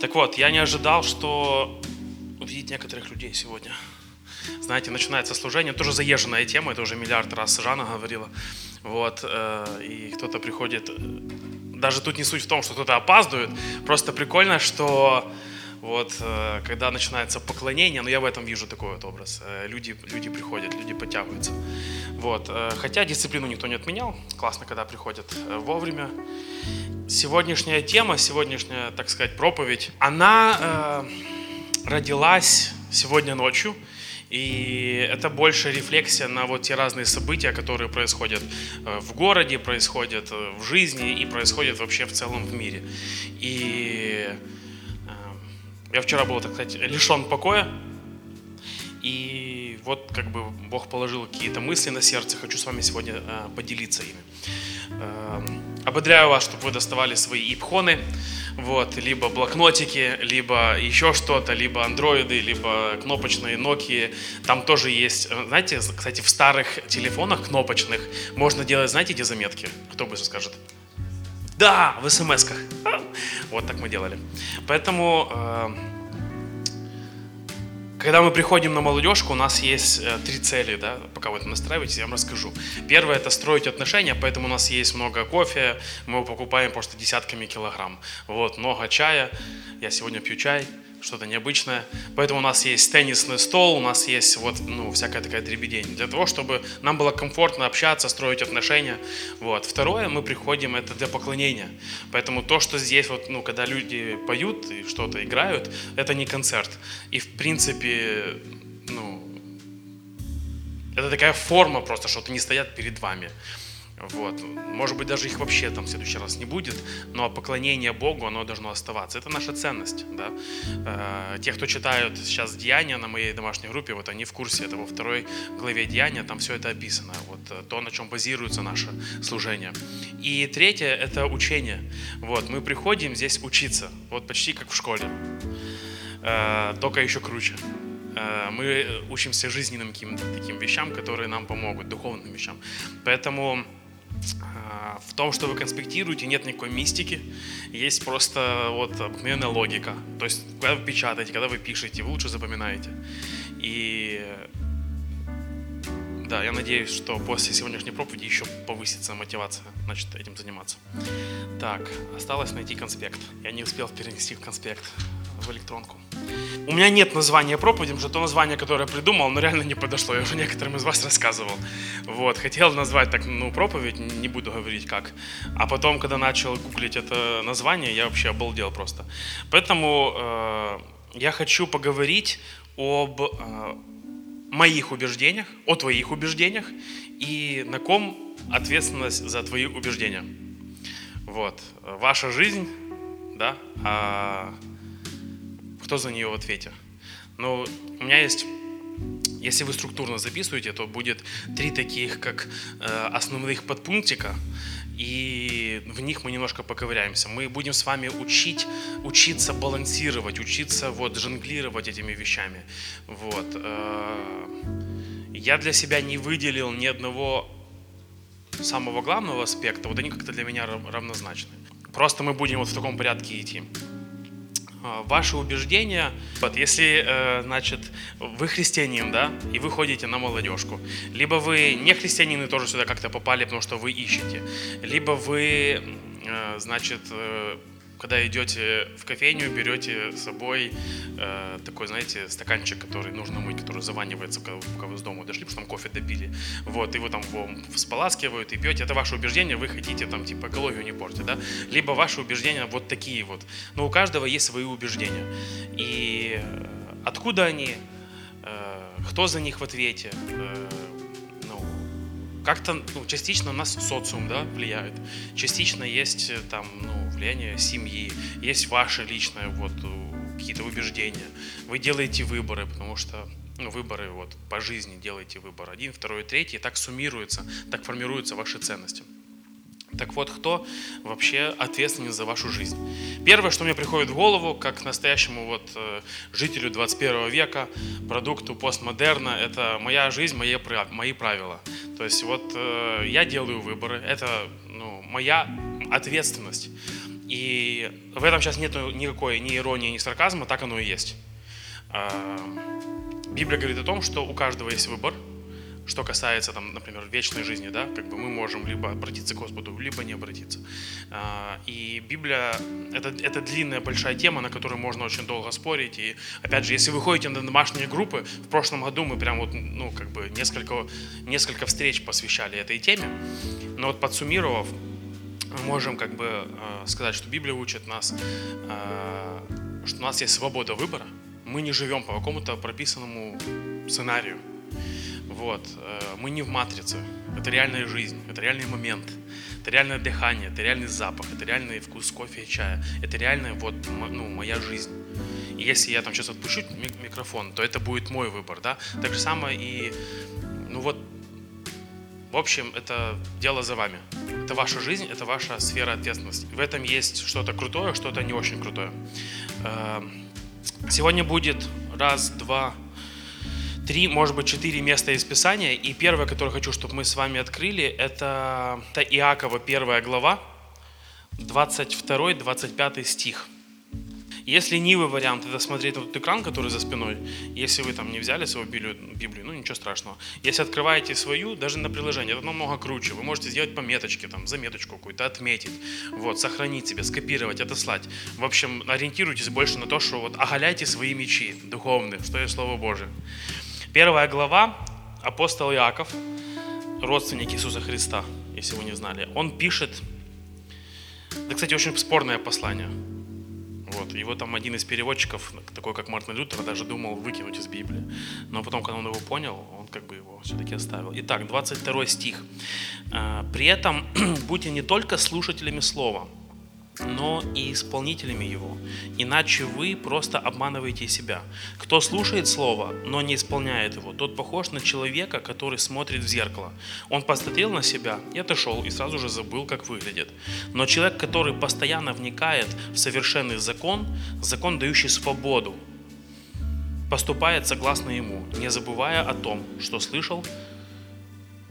Так вот, я не ожидал, что увидеть некоторых людей сегодня. Знаете, начинается служение, тоже заезженная тема, это уже миллиард раз Жанна говорила. Вот, э, и кто-то приходит, э, даже тут не суть в том, что кто-то опаздывает, просто прикольно, что вот, э, когда начинается поклонение, ну я в этом вижу такой вот образ. Люди, люди приходят, люди подтягиваются. Вот. Хотя дисциплину никто не отменял. Классно, когда приходят вовремя. Сегодняшняя тема, сегодняшняя, так сказать, проповедь, она э, родилась сегодня ночью. И это больше рефлексия на вот те разные события, которые происходят э, в городе, происходят э, в жизни и происходят вообще в целом в мире. И э, я вчера был, так сказать, лишен покоя. И вот как бы Бог положил какие-то мысли на сердце, хочу с вами сегодня поделиться ими. Ободряю вас, чтобы вы доставали свои ипхоны, вот, либо блокнотики, либо еще что-то, либо андроиды, либо кнопочные Nokia. Там тоже есть, э, знаете, кстати, в старых телефонах кнопочных можно делать, знаете, эти заметки? Кто быстро скажет? Да, в смс-ках. Вот так мы делали. Поэтому э, когда мы приходим на молодежку, у нас есть э, три цели, да, пока вы это настраиваетесь, я вам расскажу. Первое – это строить отношения, поэтому у нас есть много кофе, мы его покупаем просто десятками килограмм. Вот, много чая, я сегодня пью чай, что-то необычное. Поэтому у нас есть теннисный стол, у нас есть вот, ну, всякая такая дребедень. Для того, чтобы нам было комфортно общаться, строить отношения. Вот. Второе, мы приходим, это для поклонения. Поэтому то, что здесь, вот, ну, когда люди поют и что-то играют, это не концерт. И, в принципе, ну, это такая форма просто, что они стоят перед вами. Вот. Может быть, даже их вообще там в следующий раз не будет, но поклонение Богу, оно должно оставаться. Это наша ценность. Да? Э, те, кто читают сейчас Деяния на моей домашней группе, вот они в курсе, это во второй главе Деяния, там все это описано. Вот э, то, на чем базируется наше служение. И третье – это учение. Вот, мы приходим здесь учиться, вот почти как в школе, э, только еще круче мы учимся жизненным каким-то таким вещам, которые нам помогут, духовным вещам. Поэтому в том, что вы конспектируете, нет никакой мистики, есть просто вот обыкновенная логика. То есть, когда вы печатаете, когда вы пишете, вы лучше запоминаете. И да, я надеюсь, что после сегодняшней проповеди еще повысится мотивация, значит, этим заниматься. Так, осталось найти конспект. Я не успел перенести конспект в электронку. У меня нет названия проповеди, потому что то название, которое я придумал, оно реально не подошло. Я уже некоторым из вас рассказывал. Вот, хотел назвать так, ну, проповедь, не буду говорить как. А потом, когда начал гуглить это название, я вообще обалдел просто. Поэтому э, я хочу поговорить об э, моих убеждениях, о твоих убеждениях и на ком ответственность за твои убеждения. Вот, ваша жизнь, да, а кто за нее в ответе. Но у меня есть, если вы структурно записываете, то будет три таких, как э, основных подпунктика, и в них мы немножко поковыряемся. Мы будем с вами учить, учиться балансировать, учиться вот жонглировать этими вещами. Вот. Э, я для себя не выделил ни одного самого главного аспекта, вот они как-то для меня равнозначны. Просто мы будем вот в таком порядке идти. А, ваши убеждения. Вот, если, э, значит, вы христианин, да, и вы ходите на молодежку, либо вы не христианин и тоже сюда как-то попали, потому что вы ищете, либо вы, э, значит, э, когда идете в кофейню, берете с собой э, такой, знаете, стаканчик, который нужно мыть, который заванивается, пока вы с дома дошли, потому что там кофе допили. Вот, и вы там его споласкивают и пьете. Это ваше убеждение, вы хотите там типа экологию не портить, да? Либо ваши убеждения вот такие вот. Но у каждого есть свои убеждения. И э, откуда они, э, кто за них в ответе, э, как-то ну, частично нас социум да, влияет, частично есть э, там, ну, влияние семьи, есть ваше личное вот э, какие-то убеждения. Вы делаете выборы, потому что ну, выборы вот по жизни делаете выбор один, второй, третий, и так суммируется, так формируются ваши ценности. Так вот, кто вообще ответственен за вашу жизнь? Первое, что мне приходит в голову, как настоящему вот э, жителю 21 века, продукту постмодерна, это моя жизнь, мои, мои правила. То есть вот э, я делаю выборы, это ну, моя ответственность. И в этом сейчас нет никакой ни иронии, ни сарказма, так оно и есть. А, Библия говорит о том, что у каждого есть выбор – что касается, там, например, вечной жизни, да, как бы мы можем либо обратиться к Господу, либо не обратиться. А, и Библия это, это длинная большая тема, на которую можно очень долго спорить. И опять же, если вы ходите на домашние группы, в прошлом году мы прям вот, ну, как бы несколько, несколько встреч посвящали этой теме. Но вот подсуммировав, мы можем как бы а, сказать, что Библия учит нас, а, что у нас есть свобода выбора. Мы не живем по какому-то прописанному сценарию. Вот. Э, мы не в матрице. Это реальная жизнь, это реальный момент, это реальное дыхание, это реальный запах, это реальный вкус кофе и чая. Это реальная вот ну, моя жизнь. И если я там сейчас отпущу микрофон, то это будет мой выбор, да? Так же самое и, ну вот, в общем, это дело за вами. Это ваша жизнь, это ваша сфера ответственности. В этом есть что-то крутое, что-то не очень крутое. Эм, сегодня будет раз, два, три, может быть, четыре места из Писания. И первое, которое хочу, чтобы мы с вами открыли, это, это Иакова, первая глава, 22-25 стих. Если ленивый вариант, это смотреть на тот экран, который за спиной. Если вы там не взяли свою Библию, Библию, ну ничего страшного. Если открываете свою, даже на приложение, это намного круче. Вы можете сделать пометочки, там, заметочку какую-то, отметить, вот, сохранить себе, скопировать, отослать. В общем, ориентируйтесь больше на то, что вот оголяйте свои мечи духовные, что есть Слово Божие. Первая глава, апостол Иаков, родственник Иисуса Христа, если вы не знали, он пишет, это, кстати, очень спорное послание. Вот, его там один из переводчиков, такой как Мартин Лютер, даже думал выкинуть из Библии. Но потом, когда он его понял, он как бы его все-таки оставил. Итак, 22 стих. «Э, «При этом будьте не только слушателями слова, но и исполнителями его. Иначе вы просто обманываете себя. Кто слушает слово, но не исполняет его, тот похож на человека, который смотрит в зеркало. Он посмотрел на себя и отошел, и сразу же забыл, как выглядит. Но человек, который постоянно вникает в совершенный закон, закон, дающий свободу, поступает согласно ему, не забывая о том, что слышал,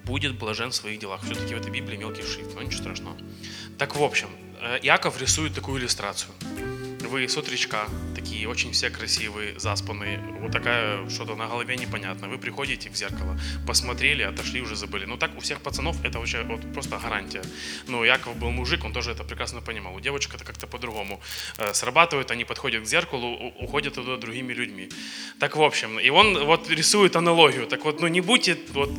будет блажен в своих делах. Все-таки в этой Библии мелкий шрифт, но ничего страшного. Так в общем, Э, Яков рисует такую иллюстрацию. Вы с утречка, такие очень все красивые, заспанные, вот такая что-то на голове непонятно. Вы приходите в зеркало, посмотрели, отошли, уже забыли. Ну так у всех пацанов это вообще вот просто гарантия. Но Яков был мужик, он тоже это прекрасно понимал. У девочек это как-то по-другому э, срабатывает, они подходят к зеркалу, уходят туда другими людьми. Так в общем, и он вот рисует аналогию. Так вот, ну не будьте вот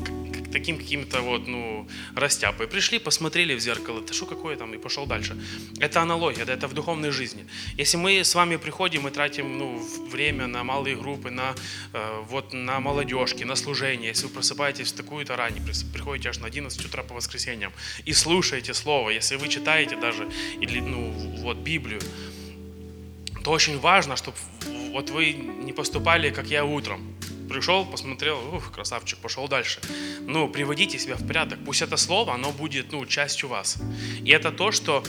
таким каким-то вот, ну, растяпой. Пришли, посмотрели в зеркало, ты что какое там, и пошел дальше. Это аналогия, да, это в духовной жизни. Если мы с вами приходим и тратим, ну, время на малые группы, на, э, вот, на молодежки, на служение, если вы просыпаетесь в такую-то рань, приходите аж на 11 утра по воскресеньям и слушаете Слово, если вы читаете даже, или, ну, вот, Библию, то очень важно, чтобы вот вы не поступали, как я утром пришел, посмотрел, ух, красавчик, пошел дальше. Ну, приводите себя в порядок. Пусть это слово, оно будет, ну, частью вас. И это то, что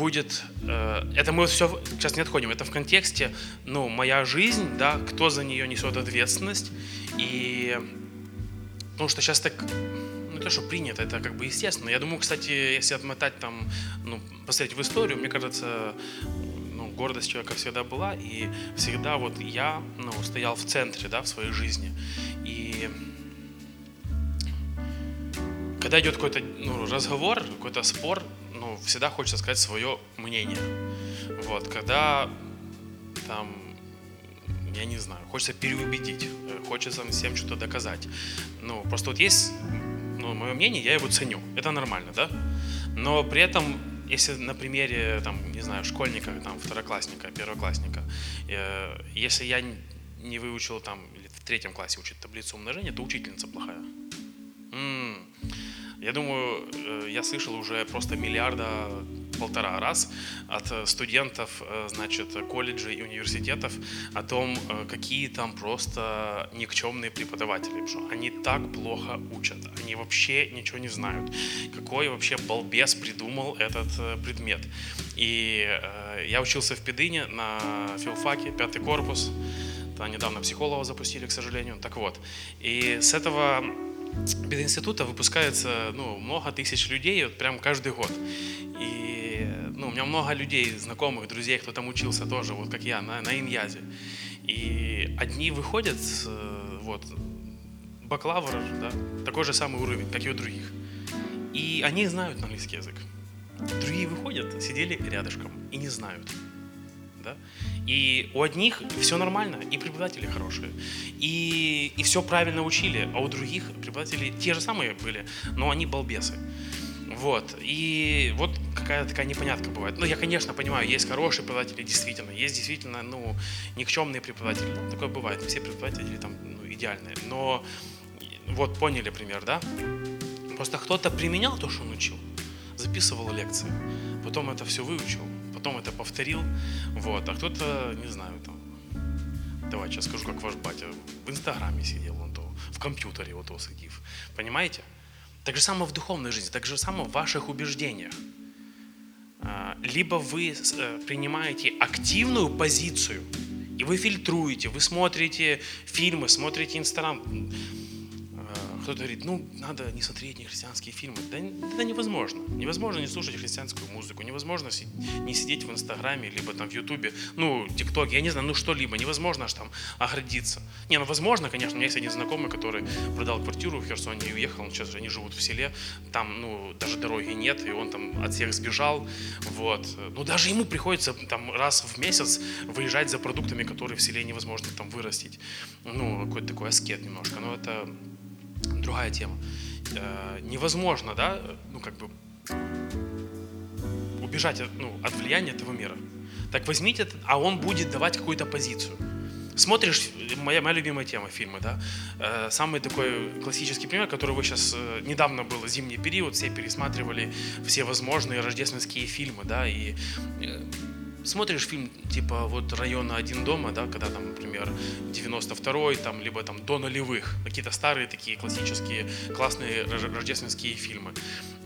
будет, э, это мы все сейчас не отходим, это в контексте, ну, моя жизнь, да, кто за нее несет ответственность, и, потому что сейчас так, ну, то, что принято, это как бы естественно. Я думаю, кстати, если отмотать там, ну, посмотреть в историю, мне кажется, гордость человека всегда была, и всегда вот я ну, стоял в центре да, в своей жизни. И когда идет какой-то ну, разговор, какой-то спор, ну, всегда хочется сказать свое мнение. Вот, когда там, я не знаю, хочется переубедить, хочется всем что-то доказать. Ну, просто вот есть, ну, мое мнение, я его ценю, это нормально, да? Но при этом если на примере, там, не знаю, школьника, там, второклассника, первоклассника, э, если я не выучил там, или в третьем классе учить таблицу умножения, то учительница плохая. М-м. Я думаю, э, я слышал уже просто миллиарда полтора раз от э, студентов, э, значит, колледжей и университетов о том, какие там просто никчемные преподаватели, что они так плохо учат, они вообще ничего не знают. Какой вообще балбес придумал этот предмет. И я учился в Педыне на филфаке, пятый корпус, там недавно психолога запустили, к сожалению. Так вот, и с этого пединститута выпускается ну, много тысяч людей, вот прям каждый год. И ну, у меня много людей, знакомых, друзей, кто там учился тоже, вот как я, на, на Иньязе. И одни выходят, вот, бакалавр, да, такой же самый уровень, как и у других. И они знают английский язык. Другие выходят, сидели рядышком и не знают. Да? И у одних все нормально, и преподаватели хорошие, и, и все правильно учили, а у других преподаватели те же самые были, но они балбесы. Вот. И вот какая такая непонятка бывает. Ну, я, конечно, понимаю, есть хорошие преподаватели, действительно. Есть действительно, ну, никчемные преподаватели. Ну, такое бывает. Все преподаватели там ну, идеальные. Но вот поняли пример, да? Просто кто-то применял то, что он учил, записывал лекции, потом это все выучил, потом это повторил, вот, а кто-то, не знаю, там, давай сейчас скажу, как ваш батя, в Инстаграме сидел он то, в компьютере вот то сидів. Понимаете? Так же самое в духовной жизни, так же самое в ваших убеждениях. А, либо вы э, принимаете активную позицию, и вы фильтруете, вы смотрите фильмы, смотрите Инстаграм, кто-то говорит, ну, надо не смотреть не христианские фильмы. Да это невозможно. Невозможно не слушать христианскую музыку, невозможно не сидеть в Инстаграме, либо там в Ютубе, ну, ТикТоке, я не знаю, ну, что-либо. Невозможно аж там оградиться. Не, ну, возможно, конечно, у меня есть один знакомый, который продал квартиру в Херсоне и уехал, сейчас же они живут в селе, там, ну, даже дороги нет, и он там от всех сбежал, вот. Ну, даже ему приходится там раз в месяц выезжать за продуктами, которые в селе невозможно там вырастить. Ну, какой-то такой аскет немножко, но это другая тема. Э, невозможно, да, ну как бы убежать ну, от влияния этого мира. Так возьмите, а он будет давать какую-то позицию. Смотришь, моя, моя любимая тема фильмы, да, э, самый такой классический пример, который вы сейчас, э, недавно был зимний период, все пересматривали все возможные рождественские фильмы, да, и смотришь фильм типа вот района «Один дома», да, когда там, например, 92-й, там, либо там до нулевых, какие-то старые такие классические классные рождественские фильмы.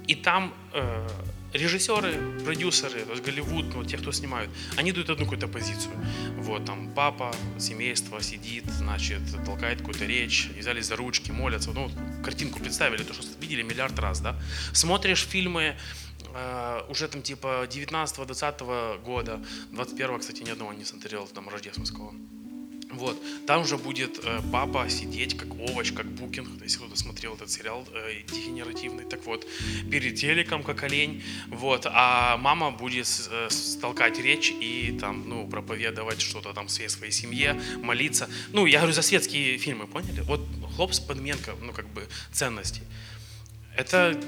И там э, режиссеры, продюсеры, то есть Голливуд, ну, те, кто снимают, они дают одну какую-то позицию. Вот, там, папа, семейство сидит, значит, толкает какую-то речь, взялись за ручки, молятся. Ну, картинку представили, то, что видели миллиард раз, да. Смотришь фильмы уже там типа 19-20 года, 21 кстати, ни одного не смотрел там рождественского. Вот. Там уже будет э, папа сидеть как овощ, как букинг, если кто-то смотрел этот сериал э, дегенеративный, так вот, перед телеком, как олень, вот, а мама будет э, толкать речь и там, ну, проповедовать что-то там всей своей семье, молиться. Ну, я говорю за светские фильмы, поняли? Вот хлопс, подменка, ну, как бы, ценностей. Это,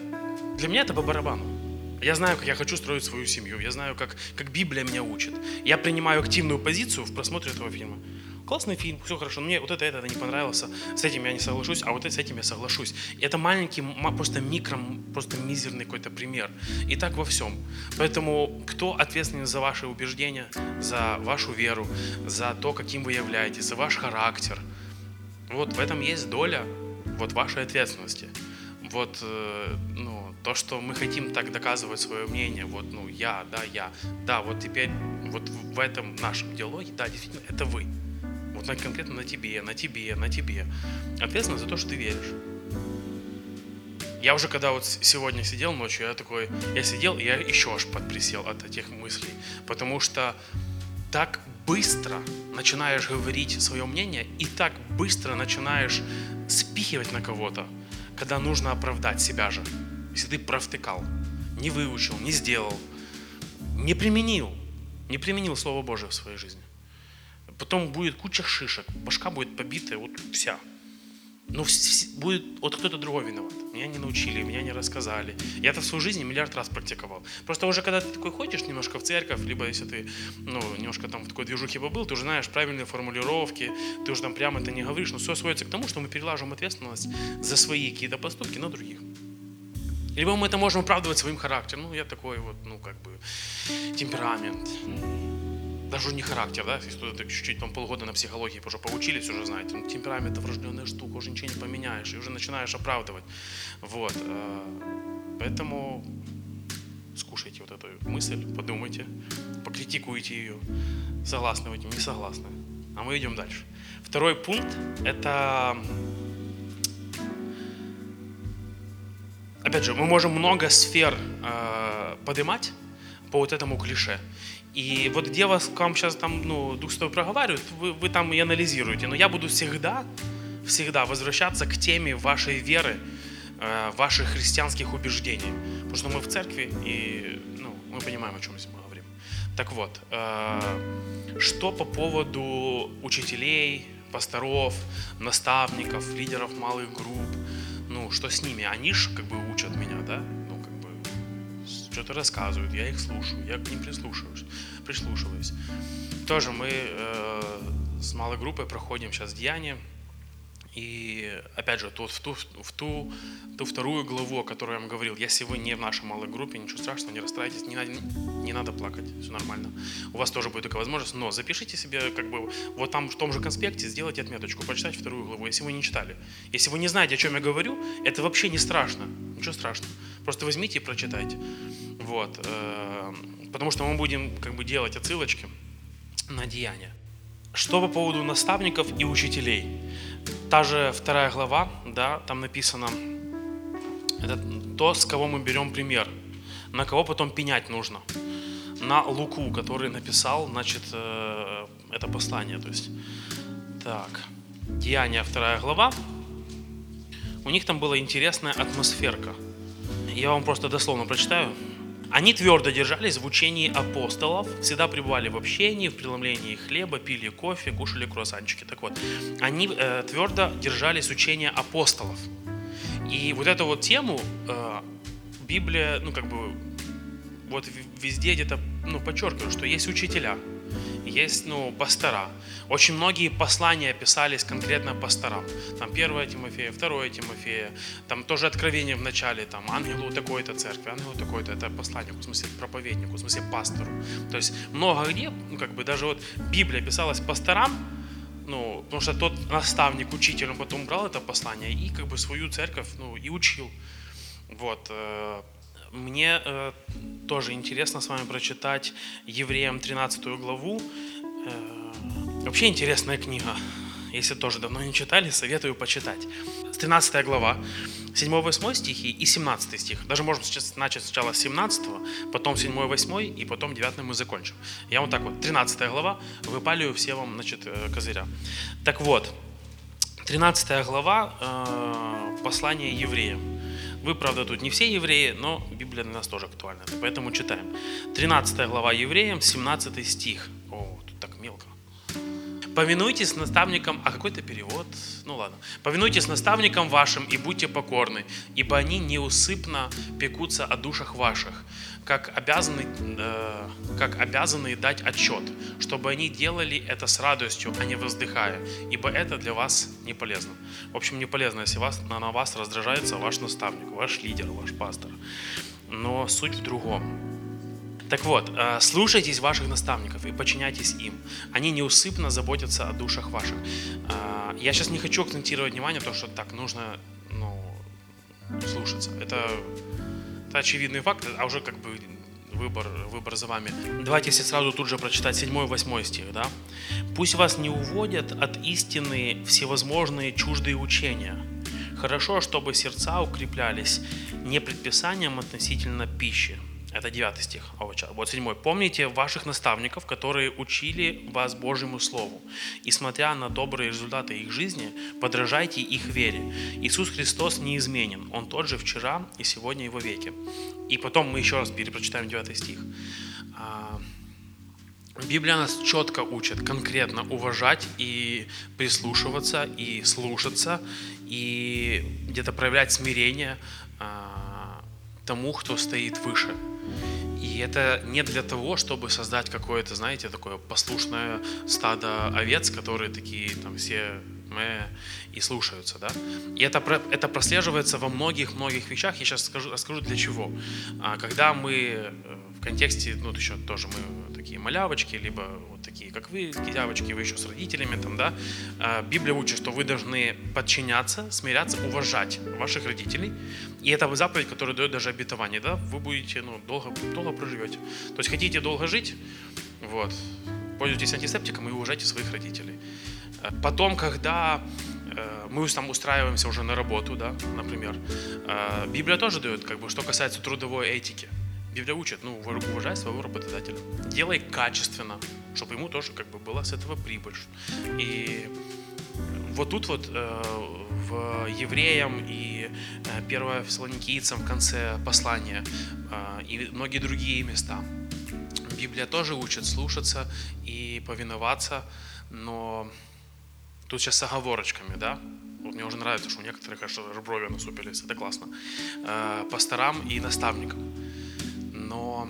для меня это по барабану. Я знаю, как я хочу строить свою семью. Я знаю, как, как Библия меня учит. Я принимаю активную позицию в просмотре этого фильма. Классный фильм, все хорошо, но мне вот это, это, это не понравилось, с этим я не соглашусь, а вот с этим я соглашусь. И это маленький, просто микро, просто мизерный какой-то пример. И так во всем. Поэтому кто ответственен за ваши убеждения, за вашу веру, за то, каким вы являетесь, за ваш характер, вот в этом есть доля вот вашей ответственности. Вот, э, ну, то, что мы хотим так доказывать свое мнение, вот, ну, я, да, я, да, вот теперь, вот в этом нашем диалоге, да, действительно, это вы. Вот на, конкретно на тебе, на тебе, на тебе. Ответственно за то, что ты веришь. Я уже когда вот сегодня сидел ночью, я такой, я сидел, и я еще аж подприсел от этих мыслей, потому что так быстро начинаешь говорить свое мнение и так быстро начинаешь спихивать на кого-то, когда нужно оправдать себя же если ты провтыкал, не выучил, не сделал, не применил, не применил Слово Божие в своей жизни. Потом будет куча шишек, башка будет побитая, вот вся. Но будет вот кто-то другой виноват. Меня не научили, меня не рассказали. Я это в свою жизнь миллиард раз практиковал. Просто уже когда ты такой ходишь немножко в церковь, либо если ты ну, немножко там в такой движухе побыл, ты уже знаешь правильные формулировки, ты уже там прямо это не говоришь, но все сводится к тому, что мы перелаживаем ответственность за свои какие-то поступки на других. Либо мы это можем оправдывать своим характером. Ну, я такой вот, ну, как бы, темперамент. Даже не характер, да, если кто-то чуть-чуть там полгода на психологии уже поучились, уже знаете, ну, темперамент это врожденная штука, уже ничего не поменяешь, и уже начинаешь оправдывать. Вот. Э, поэтому скушайте вот эту мысль, подумайте, покритикуйте ее, согласны вы этим, не согласны. А мы идем дальше. Второй пункт – это опять же, мы можем много сфер э, поднимать по вот этому клише. И вот где вас к вам сейчас там, ну, Дух Святой проговаривает, вы, вы там и анализируете. Но я буду всегда, всегда возвращаться к теме вашей веры, э, ваших христианских убеждений. Потому что мы в церкви, и ну, мы понимаем, о чем мы говорим. Так вот, э, что по поводу учителей, пасторов, наставников, лидеров малых групп, ну, что с ними? Они же как бы учат меня, да? Что-то рассказывают, я их слушаю, я к ним прислушиваюсь. прислушиваюсь. Тоже мы э, с малой группой проходим сейчас деяние, и опять же, тут в ту, в ту, ту вторую главу, о которой я вам говорил, если вы не в нашей малой группе, ничего страшного, не расстраивайтесь, не надо, не надо плакать, все нормально. У вас тоже будет такая возможность, но запишите себе, как бы, вот там в том же конспекте сделайте отметочку, почитайте вторую главу, если вы не читали. Если вы не знаете, о чем я говорю, это вообще не страшно, ничего страшного. Просто возьмите и прочитайте. Вот. Э, потому что мы будем как бы делать отсылочки на деяния. Что по поводу наставников и учителей? Та же вторая глава, да, там написано, это то, с кого мы берем пример, на кого потом пенять нужно. На Луку, который написал, значит, э, это послание. То есть, так, Деяния, вторая глава. У них там была интересная атмосферка. Я вам просто дословно прочитаю. Они твердо держались в учении апостолов, всегда пребывали в общении, в преломлении хлеба, пили кофе, кушали круассанчики. Так вот, они э, твердо держались учения апостолов. И вот эту вот тему э, Библия, ну как бы, вот везде где-то, ну, подчеркивает, что есть учителя – есть, ну, пастора. Очень многие послания писались конкретно пасторам. Там 1 Тимофея, 2 Тимофея, там тоже откровение в начале, там ангелу такой-то церкви, ангелу такой-то, это послание, в смысле проповеднику, в смысле пастору. То есть много где, ну, как бы даже вот Библия писалась пасторам, ну, потому что тот наставник, учитель, он потом брал это послание и как бы свою церковь, ну, и учил. Вот. Мне э, тоже интересно с вами прочитать Евреям 13 главу. Э, вообще интересная книга. Если тоже давно не читали, советую почитать. 13 глава, 7-8 стихи и 17 стих. Даже можем сейчас начать сначала с 17, потом 7-8 и потом 9 мы закончим. Я вот так вот, 13 глава, выпалю все вам, значит, э, козыря. Так вот, 13 глава, э, послание евреям. Вы, правда, тут не все евреи, но Библия для нас тоже актуальна. Поэтому читаем. 13 глава евреям, 17 стих. О, тут так мелко. Повинуйтесь наставникам, а какой-то перевод, ну ладно. Повинуйтесь наставникам вашим и будьте покорны, ибо они неусыпно пекутся о душах ваших, как обязаны, э, как обязаны дать отчет, чтобы они делали это с радостью, а не воздыхая, ибо это для вас не полезно. В общем, не полезно, если вас, на вас раздражается ваш наставник, ваш лидер, ваш пастор. Но суть в другом. Так вот, э, слушайтесь ваших наставников и подчиняйтесь им. Они неусыпно заботятся о душах ваших. Э, я сейчас не хочу акцентировать внимание, то, что так нужно ну, слушаться. Это, это очевидный факт, а уже как бы выбор, выбор за вами. Давайте если сразу тут же прочитать 7-8 стих. Да? «Пусть вас не уводят от истины всевозможные чуждые учения. Хорошо, чтобы сердца укреплялись не предписанием относительно пищи, это 9 стих. А вот 7. «Помните ваших наставников, которые учили вас Божьему Слову, и смотря на добрые результаты их жизни, подражайте их вере. Иисус Христос неизменен, Он тот же вчера и сегодня и во веки». И потом мы еще раз перепрочитаем 9 стих. А, Библия нас четко учит конкретно уважать и прислушиваться, и слушаться, и где-то проявлять смирение а, тому, кто стоит выше. И это не для того, чтобы создать какое-то, знаете, такое послушное стадо овец, которые такие там все мы и слушаются, да. И это, это прослеживается во многих-многих вещах. Я сейчас скажу, расскажу для чего. А, когда мы э, в контексте, ну, еще тоже мы такие малявочки, либо вот такие, как вы, девочки, вы еще с родителями, там, да, а, Библия учит, что вы должны подчиняться, смиряться, уважать ваших родителей. И это заповедь, которая дает даже обетование, да, вы будете, ну, долго, долго проживете. То есть хотите долго жить, вот, пользуйтесь антисептиком и уважайте своих родителей. Потом, когда э, мы там устраиваемся уже на работу, да, например. Э, Библия тоже дает, как бы, что касается трудовой этики. Библия учит, ну, уважай своего работодателя. Делай качественно, чтобы ему тоже как бы была с этого прибыль. И вот тут вот э, в Евреям и э, 1 Фессалоникийцам в конце послания и многие другие места. Библия тоже учит слушаться и повиноваться, но тут сейчас с оговорочками, да? Вот мне уже нравится, что у некоторых аж брови насупились, это классно. Э, пасторам и наставникам. Но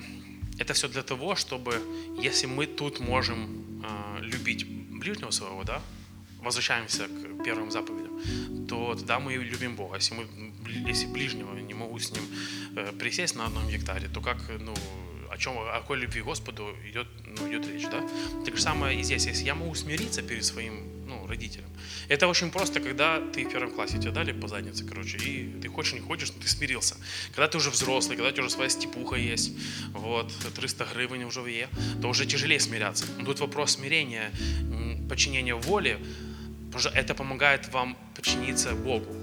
это все для того, чтобы, если мы тут можем э, любить ближнего своего, да, возвращаемся к первым заповедям, то тогда мы любим Бога. Если, мы, если ближнего не могу с ним э, присесть на одном гектаре, то как, ну, о чем, о какой любви Господу идет, ну, идет речь, да? Так же самое и здесь. Если я могу смириться перед своим ну, родителям. Это очень просто, когда ты в первом классе, тебя дали по заднице, короче, и ты хочешь, не хочешь, но ты смирился. Когда ты уже взрослый, когда у тебя уже своя степуха есть, вот, 300 гривен уже в Е, то уже тяжелее смиряться. Но тут вопрос смирения, подчинения воле, потому что это помогает вам подчиниться Богу.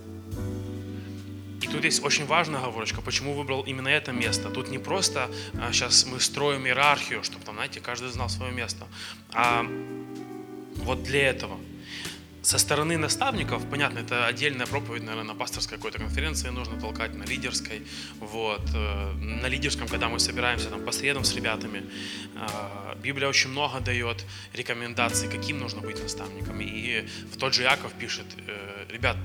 И тут есть очень важная оговорочка, почему выбрал именно это место. Тут не просто а, сейчас мы строим иерархию, чтобы там, знаете, каждый знал свое место, а вот для этого. Со стороны наставников, понятно, это отдельная проповедь, наверное, на пасторской какой-то конференции нужно толкать, на лидерской. Вот. Э, на лидерском, когда мы собираемся там по средам с ребятами, э, Библия очень много дает рекомендаций, каким нужно быть наставником. И в тот же Яков пишет, э, ребята,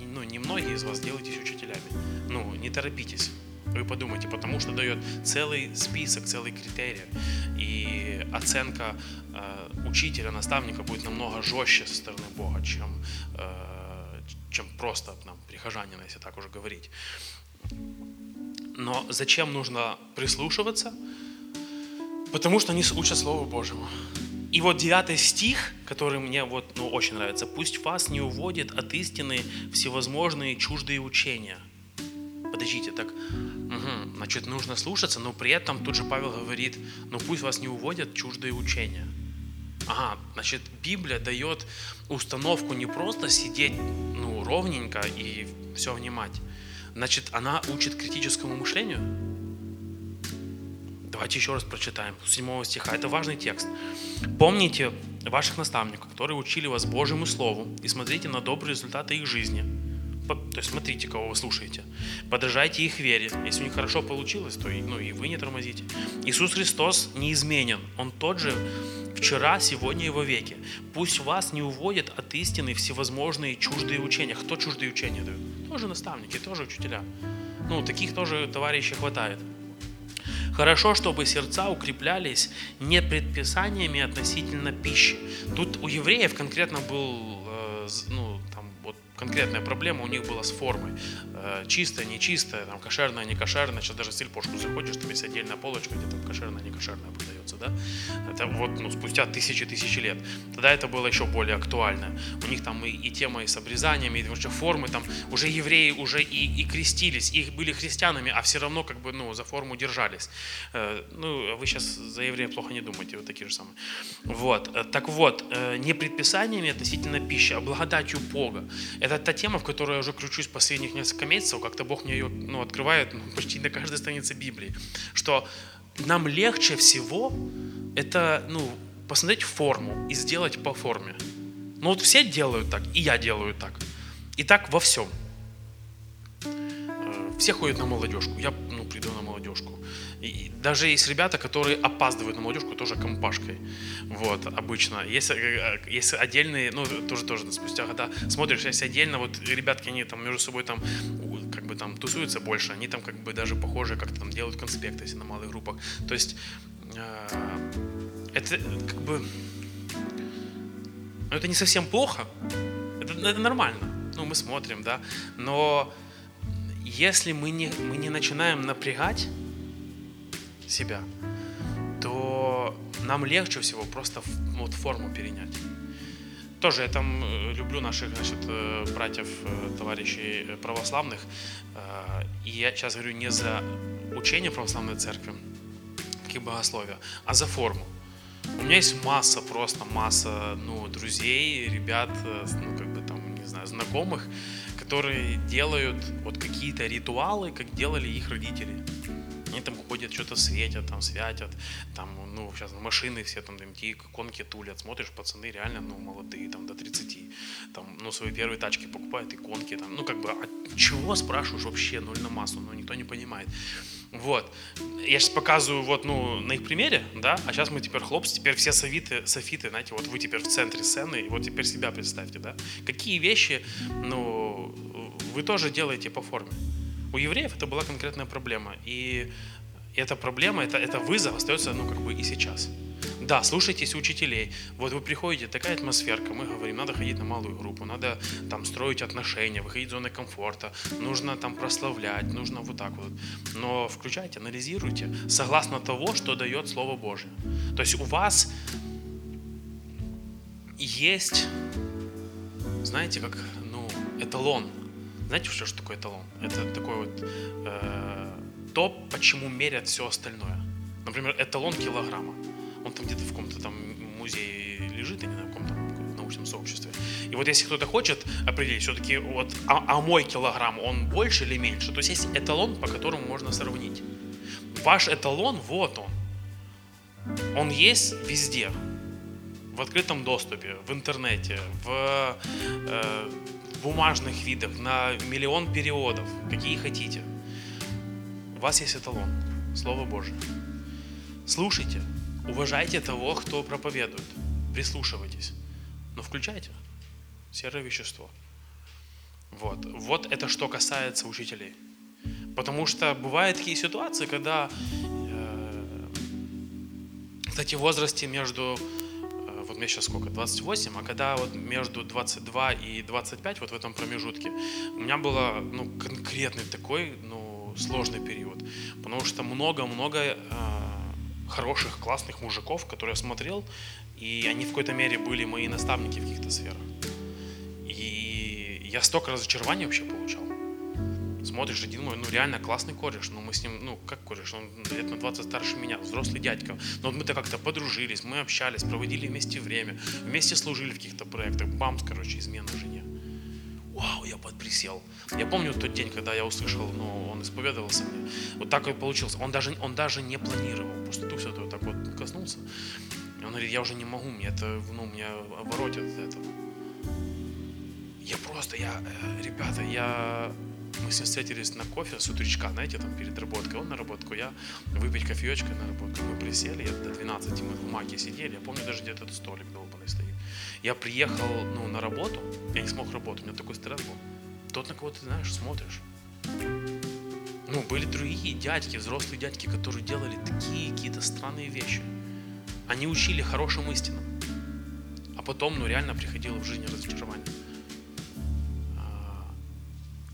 ну, не многие из вас делайтесь учителями. Ну, не торопитесь. Вы подумайте, потому что дает целый список, целый критерий. И оценка э, учителя, наставника будет намного жестче со стороны Бога, чем, э, чем просто нам, прихожанина, если так уже говорить. Но зачем нужно прислушиваться? Потому что они учат Слову Божьему. И вот девятый стих, который мне вот, ну, очень нравится. «Пусть вас не уводит от истины всевозможные чуждые учения». Подождите, так Угу. Значит, нужно слушаться, но при этом тут же Павел говорит, ну пусть вас не уводят чуждые учения. Ага, значит, Библия дает установку не просто сидеть ну, ровненько и все внимать. Значит, она учит критическому мышлению. Давайте еще раз прочитаем, с 7 стиха. Это важный текст. «Помните ваших наставников, которые учили вас Божьему Слову, и смотрите на добрые результаты их жизни, то есть смотрите, кого вы слушаете. Подражайте их вере. Если у них хорошо получилось, то ну, и вы не тормозите. Иисус Христос неизменен. Он тот же вчера, сегодня и во веки. Пусть вас не уводят от истины всевозможные чуждые учения. Кто чуждые учения дают? Тоже наставники, тоже учителя. Ну, таких тоже товарищей хватает. Хорошо, чтобы сердца укреплялись не предписаниями относительно пищи. Тут у евреев конкретно был э, ну, конкретная проблема у них была с формой. Э, чистая, нечистая, там, кошерная, не кошерная. Сейчас даже в сельпошку заходишь, там есть отдельная полочка, где там кошерная, не кошерная продается, да? Это вот ну, спустя тысячи-тысячи лет. Тогда это было еще более актуально. У них там и, и тема и с обрезаниями, и вообще формы, там уже евреи уже и, и крестились, их были христианами, а все равно как бы, ну, за форму держались. Э, ну, вы сейчас за евреев плохо не думаете, вот такие же самые. Вот. Э, так вот, не предписаниями относительно пищи, а благодатью Бога. Это это та тема, в которой я уже кручусь последних несколько месяцев, как-то Бог мне ее ну, открывает ну, почти на каждой странице Библии, что нам легче всего это ну, посмотреть форму и сделать по форме. Ну вот все делают так, и я делаю так. И так во всем. Э, все ходят на молодежку. Я ну, приду на молодежку. И даже есть ребята, которые опаздывают на молодежку тоже компашкой. Вот, обычно. Есть, э, э, есть отдельные, ну, тоже, тоже спустя года смотришь, если отдельно, вот ребятки, они там между собой там как бы там тусуются больше, они там как бы даже похожи, как там делают конспекты, если на малых группах. То есть э, это как бы, ну, это не совсем плохо, это, это нормально. Ну, мы смотрим, да, но если мы не, мы не начинаем напрягать себя, то нам легче всего просто вот форму перенять. Тоже я там э, люблю наших значит, э, братьев, э, товарищей православных. И я сейчас говорю не за учение православной церкви, как и богословие, а за форму. У меня есть масса, просто масса, ну, друзей, ребят, ну, как бы там, не знаю, знакомых, которые делают вот какие-то ритуалы, как делали их родители. Они там ходят, что-то светят, там святят, там, ну, сейчас машины все там, там те конки тулят, смотришь, пацаны реально, ну, молодые, там, до 30, там, ну, свои первые тачки покупают, иконки, там, ну, как бы, а чего спрашиваешь вообще, ноль на массу, ну, никто не понимает. Вот. Я сейчас показываю вот, ну, на их примере, да, а сейчас мы теперь хлопцы, теперь все софиты, софиты, знаете, вот вы теперь в центре сцены, и вот теперь себя представьте, да. Какие вещи, ну, вы тоже делаете по форме. У евреев это была конкретная проблема, и эта проблема, это, это вызов остается, ну, как бы и сейчас. Да, слушайтесь учителей. Вот вы приходите, такая атмосферка, мы говорим, надо ходить на малую группу, надо там строить отношения, выходить из зоны комфорта, нужно там прославлять, нужно вот так вот. Но включайте, анализируйте, согласно того, что дает Слово Божье. То есть у вас есть, знаете, как, ну, эталон. Знаете, что, что такое эталон? Это такой вот э, то, почему мерят все остальное. Например, эталон килограмма. Он там где-то в каком-то там музее лежит, знаю, в каком-то научном сообществе. И вот если кто-то хочет определить, все-таки вот, а, а мой килограмм, он больше или меньше, то есть есть эталон, по которому можно сравнить. Ваш эталон, вот он. Он есть везде. В открытом доступе, в интернете, в э, бумажных видах, на миллион переводов, какие хотите. У вас есть эталон, Слово Божие. Слушайте, Уважайте того, кто проповедует. Прислушивайтесь. Но включайте серое вещество. Вот. Вот это что касается учителей. Потому что бывают такие ситуации, когда, э, кстати, в возрасте между, мне сейчас сколько, 28, а когда вот между 22 и 25, вот в этом промежутке, у меня было, ну, конкретный такой, ну, сложный период. Потому что много-много э, хороших, классных мужиков, которые я смотрел, и они в какой-то мере были мои наставники в каких-то сферах. И я столько разочарований вообще получал. Смотришь, один мой, ну реально классный кореш, но мы с ним, ну как кореш, он лет на 20 старше меня, взрослый дядька. Но вот мы-то как-то подружились, мы общались, проводили вместе время, вместе служили в каких-то проектах. Бамс, короче, измена жене. Вау, я подприсел. Я помню тот день, когда я услышал, ну, он исповедовался мне. Вот так и получилось. Он даже, он даже не планировал. Просто Дух Святой так вот коснулся. И он говорит, я уже не могу, мне это, ну, меня оборотит от этого. Я просто, я, э, ребята, я ним встретились на кофе с утречка, знаете, там перед работкой. Он на работку, я выпить кофеечка на работку. Мы присели, я до 12 мы в маке сидели. Я помню, даже где-то этот столик долбанный стоит. Я приехал ну, на работу, я не смог работать, у меня такой стресс был. Тот, на кого ты знаешь, смотришь. Ну, были другие дядьки, взрослые дядьки, которые делали такие какие-то странные вещи. Они учили хорошим истинам. А потом, ну, реально приходило в жизни разочарование.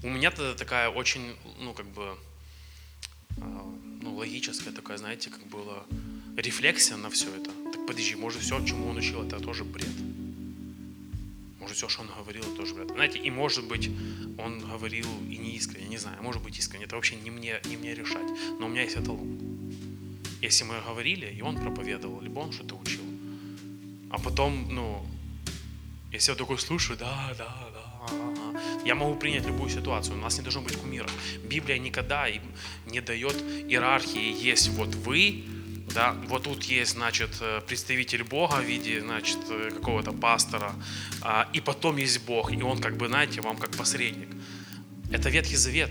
У меня тогда такая очень, ну, как бы, а, ну, логическая такая, знаете, как была рефлексия на все это. Так подожди, может, все, чему он учил, это тоже бред. Может, все, что он говорил, это тоже бред. Знаете, и может быть, он говорил и не искренне, не знаю, может быть искренне, это вообще не мне, не мне решать. Но у меня есть эталон. Если мы говорили, и он проповедовал, либо он что-то учил. А потом, ну, если я такой слушаю, да, да, да, я могу принять любую ситуацию. У нас не должно быть кумира. Библия никогда не дает иерархии. Есть вот вы, да, вот тут есть, значит, э, представитель Бога в виде, значит, э, какого-то пастора, а, и потом есть Бог, и он, как бы, знаете, вам как посредник. Это Ветхий Завет.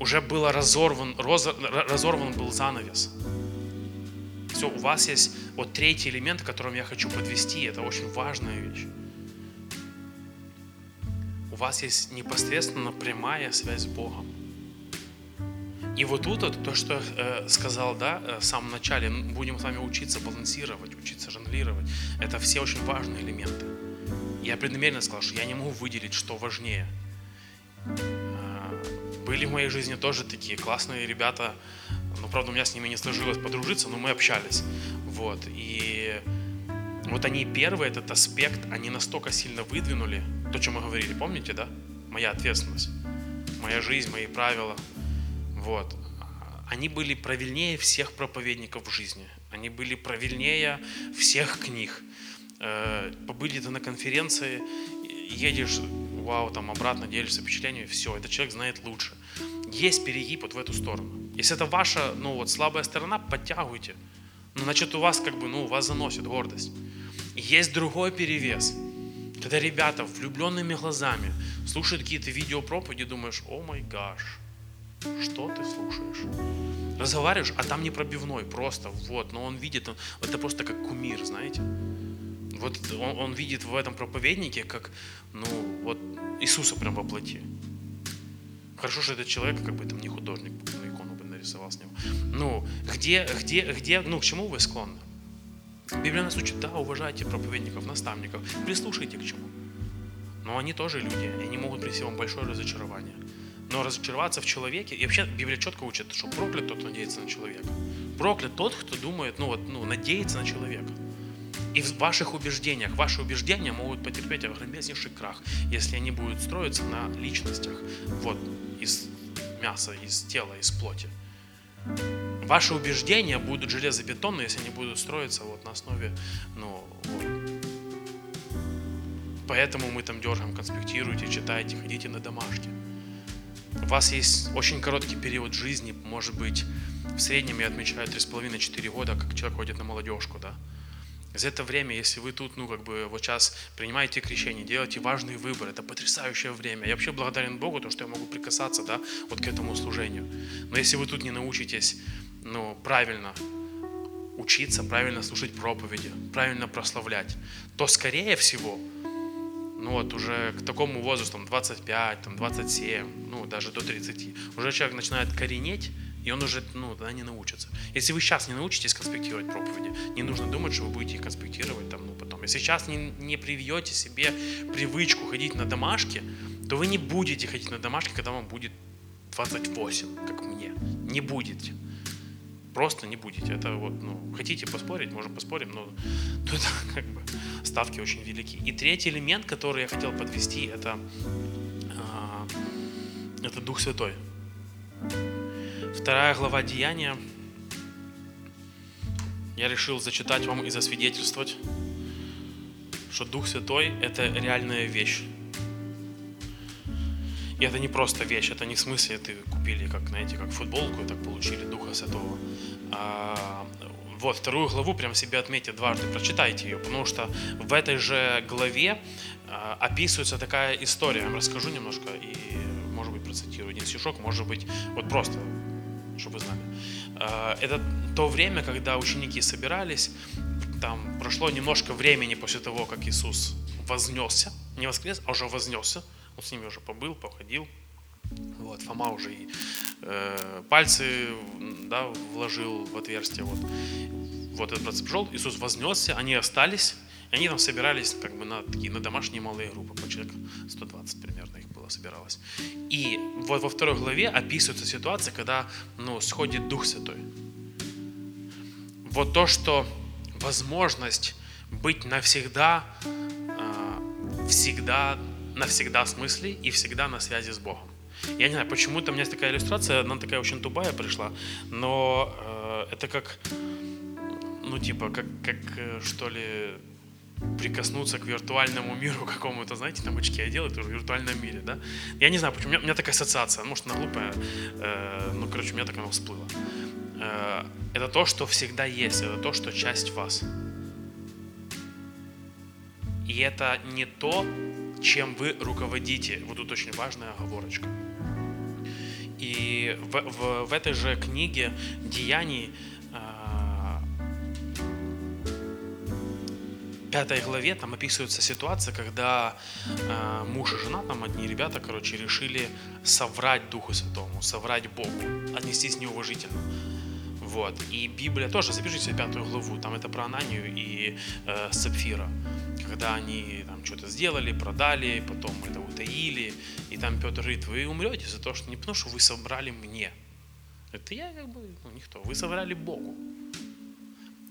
Уже было разорван, разорван был занавес. Все, у вас есть вот третий элемент, к которому я хочу подвести. Это очень важная вещь. У вас есть непосредственно прямая связь с Богом. И вот тут вот то, что э, сказал, да, э, в самом начале, будем с вами учиться балансировать, учиться жонглировать. Это все очень важные элементы. Я преднамеренно сказал, что я не могу выделить, что важнее. Э, были в моей жизни тоже такие классные ребята, но, правда, у меня с ними не сложилось подружиться, но мы общались. Вот, и вот они первый этот аспект, они настолько сильно выдвинули, то, чем мы говорили, помните, да? Моя ответственность, моя жизнь, мои правила – вот. Они были правильнее всех проповедников в жизни. Они были правильнее всех книг. Э, побыли-то на конференции, едешь, вау, там обратно делишься впечатлениями, все, этот человек знает лучше. Есть перегиб вот в эту сторону. Если это ваша, ну вот, слабая сторона, подтягивайте. Ну, значит, у вас как бы, ну, вас заносит гордость. Есть другой перевес. Когда ребята влюбленными глазами слушают какие-то видеопроповеди, думаешь, о май гаш, что ты слушаешь? Разговариваешь, а там не пробивной, просто вот, но он видит, он, это просто как кумир, знаете. Вот он, он видит в этом проповеднике, как, ну, вот Иисуса прям воплоти. Хорошо, что этот человек, как бы там не художник, ну, икону бы нарисовал с него. Ну, где, где, где, ну, к чему вы склонны? Библия нас учит, да, уважайте проповедников, наставников, прислушайте к чему. Но они тоже люди, и они могут принести вам большое разочарование. Но разочароваться в человеке, и вообще Библия четко учит, что проклят тот, кто надеется на человека. Проклят тот, кто думает, ну вот, ну, надеется на человека. И в ваших убеждениях, ваши убеждения могут потерпеть огромнейший крах, если они будут строиться на личностях, вот, из мяса, из тела, из плоти. Ваши убеждения будут железобетонные, если они будут строиться вот на основе, ну, вот. Поэтому мы там дергаем, конспектируйте, читайте, ходите на домашки. У вас есть очень короткий период жизни, может быть, в среднем я отмечаю 3,5-4 года, как человек ходит на молодежку, да. За это время, если вы тут, ну, как бы, вот сейчас принимаете крещение, делаете важный выбор, это потрясающее время. Я вообще благодарен Богу, то, что я могу прикасаться, да, вот к этому служению. Но если вы тут не научитесь, ну, правильно учиться, правильно слушать проповеди, правильно прославлять, то, скорее всего, ну вот уже к такому возрасту, там 25, там 27, ну даже до 30, уже человек начинает коренеть, и он уже, ну, тогда не научится. Если вы сейчас не научитесь конспектировать проповеди, не нужно думать, что вы будете их конспектировать там, ну, потом. Если сейчас не, не привьете себе привычку ходить на домашки, то вы не будете ходить на домашки, когда вам будет 28, как мне. Не будете. Просто не будете. Это вот, ну, хотите поспорить, можем поспорим, но тут как бы ставки очень велики. И третий элемент, который я хотел подвести, это, а, это Дух Святой. Вторая глава Деяния. Я решил зачитать вам и засвидетельствовать, что Дух Святой – это реальная вещь. И это не просто вещь, это не в смысле ты купили, как, знаете, как футболку и так получили Духа Святого. А, вот, вторую главу прям себе отметьте дважды, прочитайте ее, потому что в этой же главе а, описывается такая история. Я вам расскажу немножко и, может быть, процитирую один стишок, может быть, вот просто чтобы вы знали. А, это то время, когда ученики собирались, там прошло немножко времени после того, как Иисус вознесся, не воскрес, а уже вознесся, он с ними уже побыл, походил, вот, Фома уже и э, пальцы да, вложил в отверстие. Вот. вот этот процесс прошел, Иисус вознесся, они остались, они там собирались как бы на такие на домашние малые группы, по человек 120 примерно их было собиралось. И вот во второй главе описывается ситуация, когда ну, сходит Дух Святой. Вот то, что возможность быть навсегда, а, всегда, навсегда в смысле и всегда на связи с Богом. Я не знаю, почему-то у меня есть такая иллюстрация, она такая очень тубая пришла, но э, это как, ну типа, как, как э, что ли, прикоснуться к виртуальному миру какому-то, знаете, там очки одел, это в виртуальном мире, да? Я не знаю, почему, у меня, у меня такая ассоциация, может, она глупая, э, ну, короче, у меня так оно всплыло. Э, это то, что всегда есть, это то, что часть вас. И это не то, чем вы руководите. Вот тут очень важная оговорочка. И в, в, в этой же книге Деяний пятой главе там описывается ситуация, когда э, муж и жена, там одни ребята, короче, решили соврать Духу Святому, соврать Богу, отнестись неуважительно. Вот. И Библия тоже, запишите пятую главу, там это про Ананию и э, Сапфира. Когда они там что-то сделали, продали, потом это утаили, и там Петр говорит, вы умрете за то, что не потому, что вы собрали мне. Это я как бы, ну никто, вы собрали Богу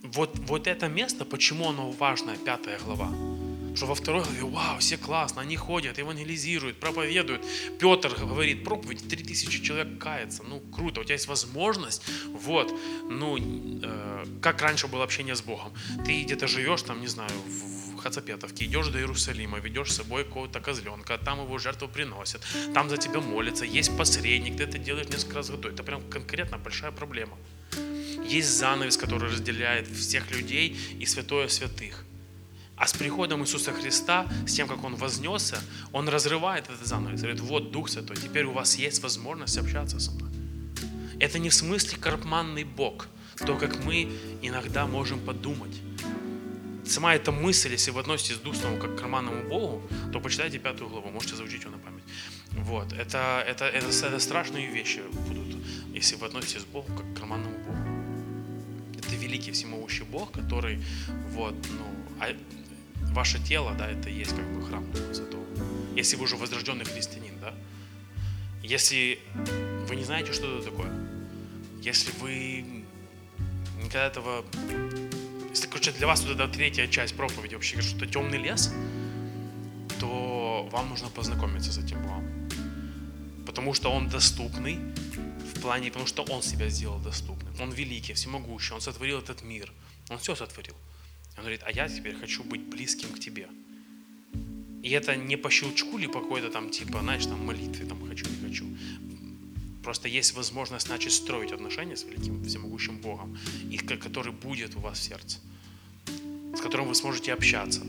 вот, вот это место, почему оно важное, пятая глава. Что во второй главе, вау, все классно, они ходят, евангелизируют, проповедуют. Петр говорит, проповедь, 3000 человек кается, ну круто, у тебя есть возможность, вот, ну, э, как раньше было общение с Богом. Ты где-то живешь, там, не знаю, в Хацапетовки, идешь до Иерусалима, ведешь с собой какого-то козленка, там его жертву приносят, там за тебя молятся, есть посредник, ты это делаешь несколько раз в году. Это прям конкретно большая проблема. Есть занавес, который разделяет всех людей и святое святых. А с приходом Иисуса Христа, с тем, как Он вознесся, Он разрывает этот занавес. Говорит, вот Дух Святой, теперь у вас есть возможность общаться со мной. Это не в смысле карманный Бог, то, как мы иногда можем подумать. Сама эта мысль, если вы относитесь к Духовному как к карманному Богу, то почитайте пятую главу, можете заучить ее на память. Вот, это, это, это, это страшные вещи будут, если вы относитесь к Богу как к карманному Богу. Великий всемогущий Бог, который, вот, ну, а ваше тело, да, это есть как бы храм Духа Святого. Если вы уже возрожденный христианин, да, если вы не знаете, что это такое, если вы никогда этого... Если, короче, для вас вот эта третья часть проповеди вообще что-то темный лес, то вам нужно познакомиться с этим Богом. Потому что Он доступный в плане, потому что Он себя сделал доступным. Он великий, всемогущий, Он сотворил этот мир. Он все сотворил. Он говорит, а я теперь хочу быть близким к тебе. И это не по щелчку или по какой-то там, типа, знаешь, там молитве, там хочу, не хочу. Просто есть возможность начать строить отношения с великим всемогущим Богом, и который будет у вас в сердце, с которым вы сможете общаться.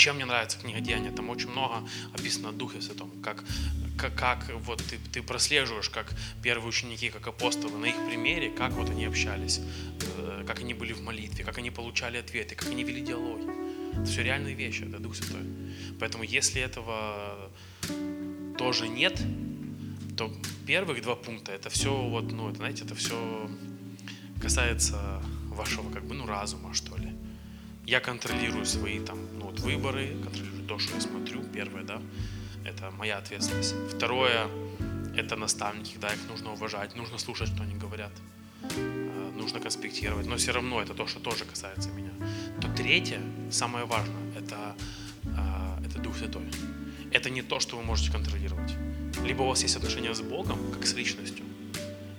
Чем мне нравится книга Деяния, там очень много описано о Духе Святом, как, как, как вот ты, ты прослеживаешь, как первые ученики, как апостолы, на их примере, как вот они общались, э, как они были в молитве, как они получали ответы, как они вели диалоги. Это все реальные вещи, это Дух Святой. Поэтому если этого тоже нет, то первых два пункта, это все вот, ну, это, знаете, это все касается вашего, как бы, ну, разума, что ли. Я контролирую свои там, ну, вот выборы, контролирую то, что я смотрю, первое, да, это моя ответственность. Второе, это наставники, да, их нужно уважать, нужно слушать, что они говорят, а, нужно конспектировать, но все равно это то, что тоже касается меня. То третье, самое важное, это, а, это Дух Святой. Это не то, что вы можете контролировать. Либо у вас есть отношения с Богом, как с личностью.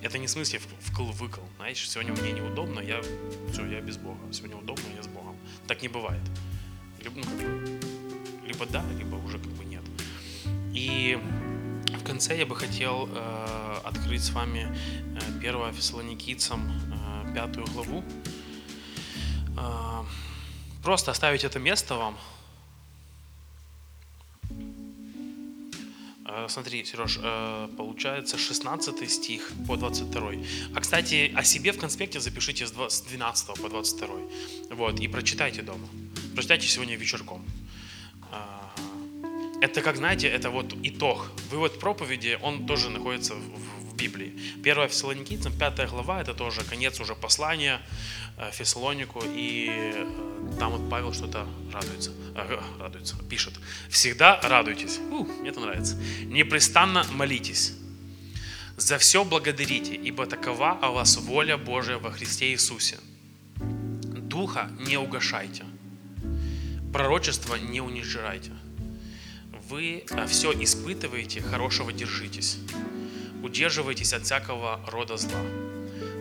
Это не в смысле вкл-выкл. Знаешь, сегодня мне неудобно, я все, я без Бога. Сегодня удобно, я с Богом. Так не бывает. Либо, ну, либо да, либо уже как бы нет. И в конце я бы хотел э, открыть с вами э, 1 Фессалоникийцам э, пятую главу. Э, просто оставить это место вам, смотри, Сереж, э, получается 16 стих по 22. А, кстати, о себе в конспекте запишите с 12 по 22. Вот, и прочитайте дома. Прочитайте сегодня вечерком. А, это, как знаете, это вот итог. Вывод проповеди, он тоже находится в, в Библии. 1 Фессалоникийцам, 5 глава, это тоже конец уже послания э, Фессалонику. И там вот Павел что-то радуется, э, радуется, пишет. Всегда радуйтесь. У, мне это нравится. Непрестанно молитесь. За все благодарите, ибо такова о вас воля Божия во Христе Иисусе. Духа не угошайте. Пророчество не унижайте. Вы э, все испытываете, хорошего держитесь. Удерживайтесь от всякого рода зла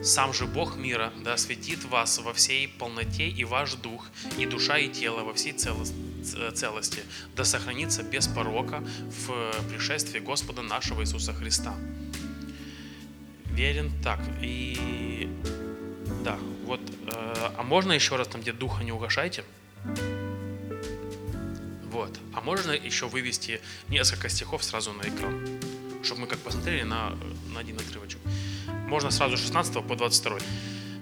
сам же Бог мира да осветит вас во всей полноте и ваш дух, и душа, и тело во всей целости, да сохранится без порока в пришествии Господа нашего Иисуса Христа. Верен так. И да, вот. Э, а можно еще раз там, где духа не угошайте? Вот. А можно еще вывести несколько стихов сразу на экран, чтобы мы как посмотрели на, на один отрывочек можно сразу 16 по 22.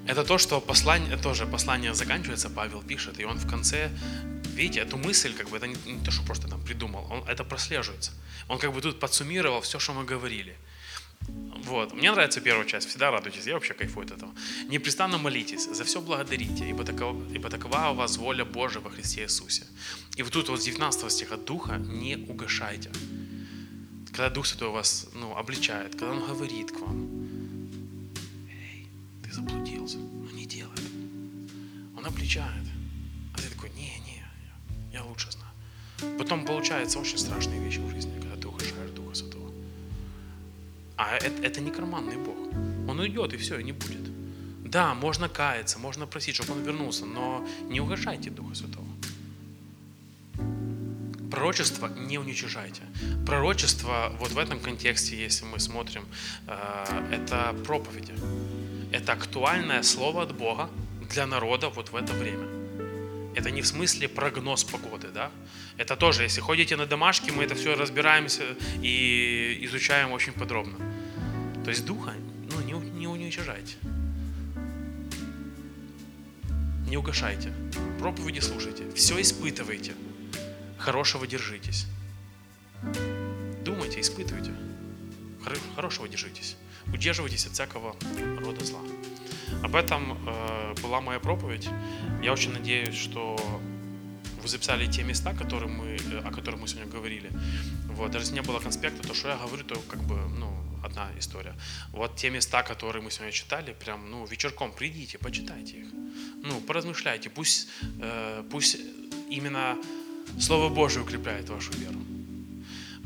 Это то, что послание, тоже послание заканчивается, Павел пишет, и он в конце, видите, эту мысль, как бы, это не, не то, что просто там придумал, он, это прослеживается. Он как бы тут подсуммировал все, что мы говорили. Вот. Мне нравится первая часть. Всегда радуйтесь. Я вообще кайфую от этого. Непрестанно молитесь. За все благодарите. Ибо такова, ибо такова у вас воля Божия во Христе Иисусе. И вот тут вот с 19 стиха. Духа не угошайте. Когда Дух Святой вас ну, обличает, когда Он говорит к вам, заблудился. Ну не делай это. Он обличает. А ты такой, не, не, я лучше знаю. Потом получается очень страшные вещи в жизни, когда ты угошаешь Духа Святого. А это, это не карманный Бог. Он уйдет, и все, и не будет. Да, можно каяться, можно просить, чтобы он вернулся, но не угошайте Духа Святого. Пророчество не уничижайте. Пророчество вот в этом контексте, если мы смотрим, э, это проповеди. Это актуальное слово от Бога для народа вот в это время. Это не в смысле прогноз погоды, да? Это тоже, если ходите на домашки, мы это все разбираемся и изучаем очень подробно. То есть духа ну, не, не уничижайте. Не угошайте. Проповеди слушайте. Все испытывайте. Хорошего держитесь. Думайте, испытывайте. Хорошего держитесь. Удерживайтесь от всякого рода зла. Об этом э, была моя проповедь. Я очень надеюсь, что вы записали те места, которые мы, э, о которых мы сегодня говорили. Вот, даже если не было конспекта, то что я говорю, то как бы, ну, одна история. Вот те места, которые мы сегодня читали, прям, ну, вечерком придите, почитайте их. Ну, поразмышляйте, пусть, э, пусть именно Слово Божие укрепляет вашу веру.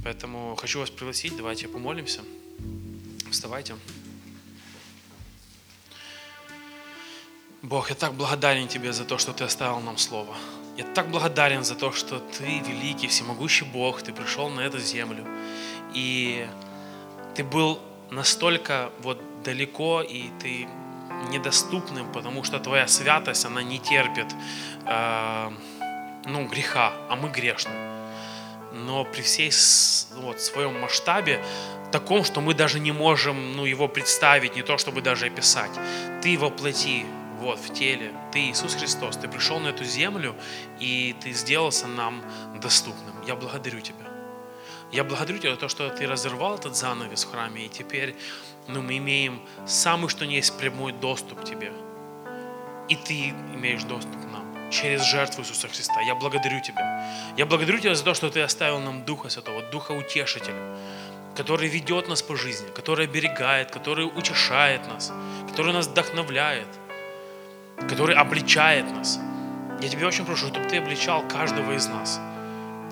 Поэтому хочу вас пригласить, давайте помолимся. Вставайте. Бог, я так благодарен Тебе за то, что Ты оставил нам Слово. Я так благодарен за то, что Ты великий, всемогущий Бог, Ты пришел на эту землю. И Ты был настолько вот далеко, и Ты недоступным, потому что Твоя святость, она не терпит э, ну, греха, а мы грешны. Но при всей вот, своем масштабе, таком, что мы даже не можем ну, его представить, не то чтобы даже описать, Ты воплоти, вот, в теле, Ты, Иисус Христос, Ты пришел на эту землю, и Ты сделался нам доступным. Я благодарю Тебя. Я благодарю Тебя за то, что Ты разорвал этот занавес в храме, и теперь ну, мы имеем самый, что не есть, прямой доступ к Тебе. И Ты имеешь доступ к нам через жертву Иисуса Христа. Я благодарю Тебя. Я благодарю Тебя за то, что Ты оставил нам Духа Святого, Духа Утешителя, который ведет нас по жизни, который оберегает, который утешает нас, который нас вдохновляет, который обличает нас. Я Тебя очень прошу, чтобы Ты обличал каждого из нас.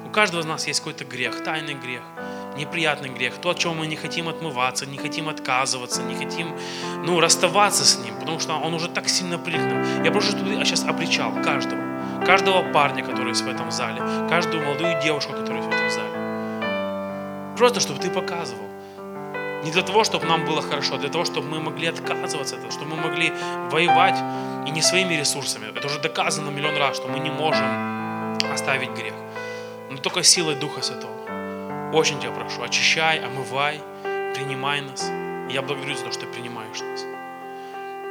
У каждого из нас есть какой-то грех, тайный грех – неприятный грех, то, от чего мы не хотим отмываться, не хотим отказываться, не хотим ну, расставаться с ним, потому что он уже так сильно прилип Я прошу, чтобы ты сейчас обличал каждого, каждого парня, который есть в этом зале, каждую молодую девушку, которая есть в этом. Просто, чтобы ты показывал. Не для того, чтобы нам было хорошо, а для того, чтобы мы могли отказываться от этого, чтобы мы могли воевать и не своими ресурсами. Это уже доказано миллион раз, что мы не можем оставить грех. Но только силой Духа Святого. Очень тебя прошу, очищай, омывай, принимай нас. Я благодарю за то, что ты принимаешь нас.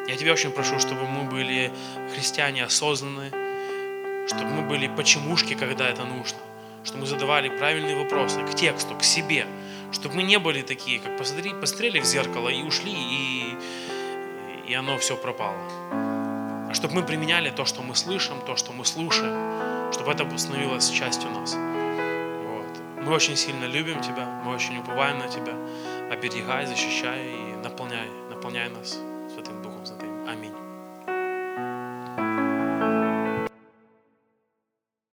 Я тебя очень прошу, чтобы мы были христиане осознанные, чтобы мы были почемушки, когда это нужно, чтобы мы задавали правильные вопросы к тексту, к себе, чтобы мы не были такие, как посмотри, посмотрели в зеркало и ушли, и, и оно все пропало. А чтобы мы применяли то, что мы слышим, то, что мы слушаем, чтобы это становилось частью нас. Мы очень сильно любим Тебя, мы очень уповаем на Тебя. Оберегай, защищай и наполняй, наполняй нас.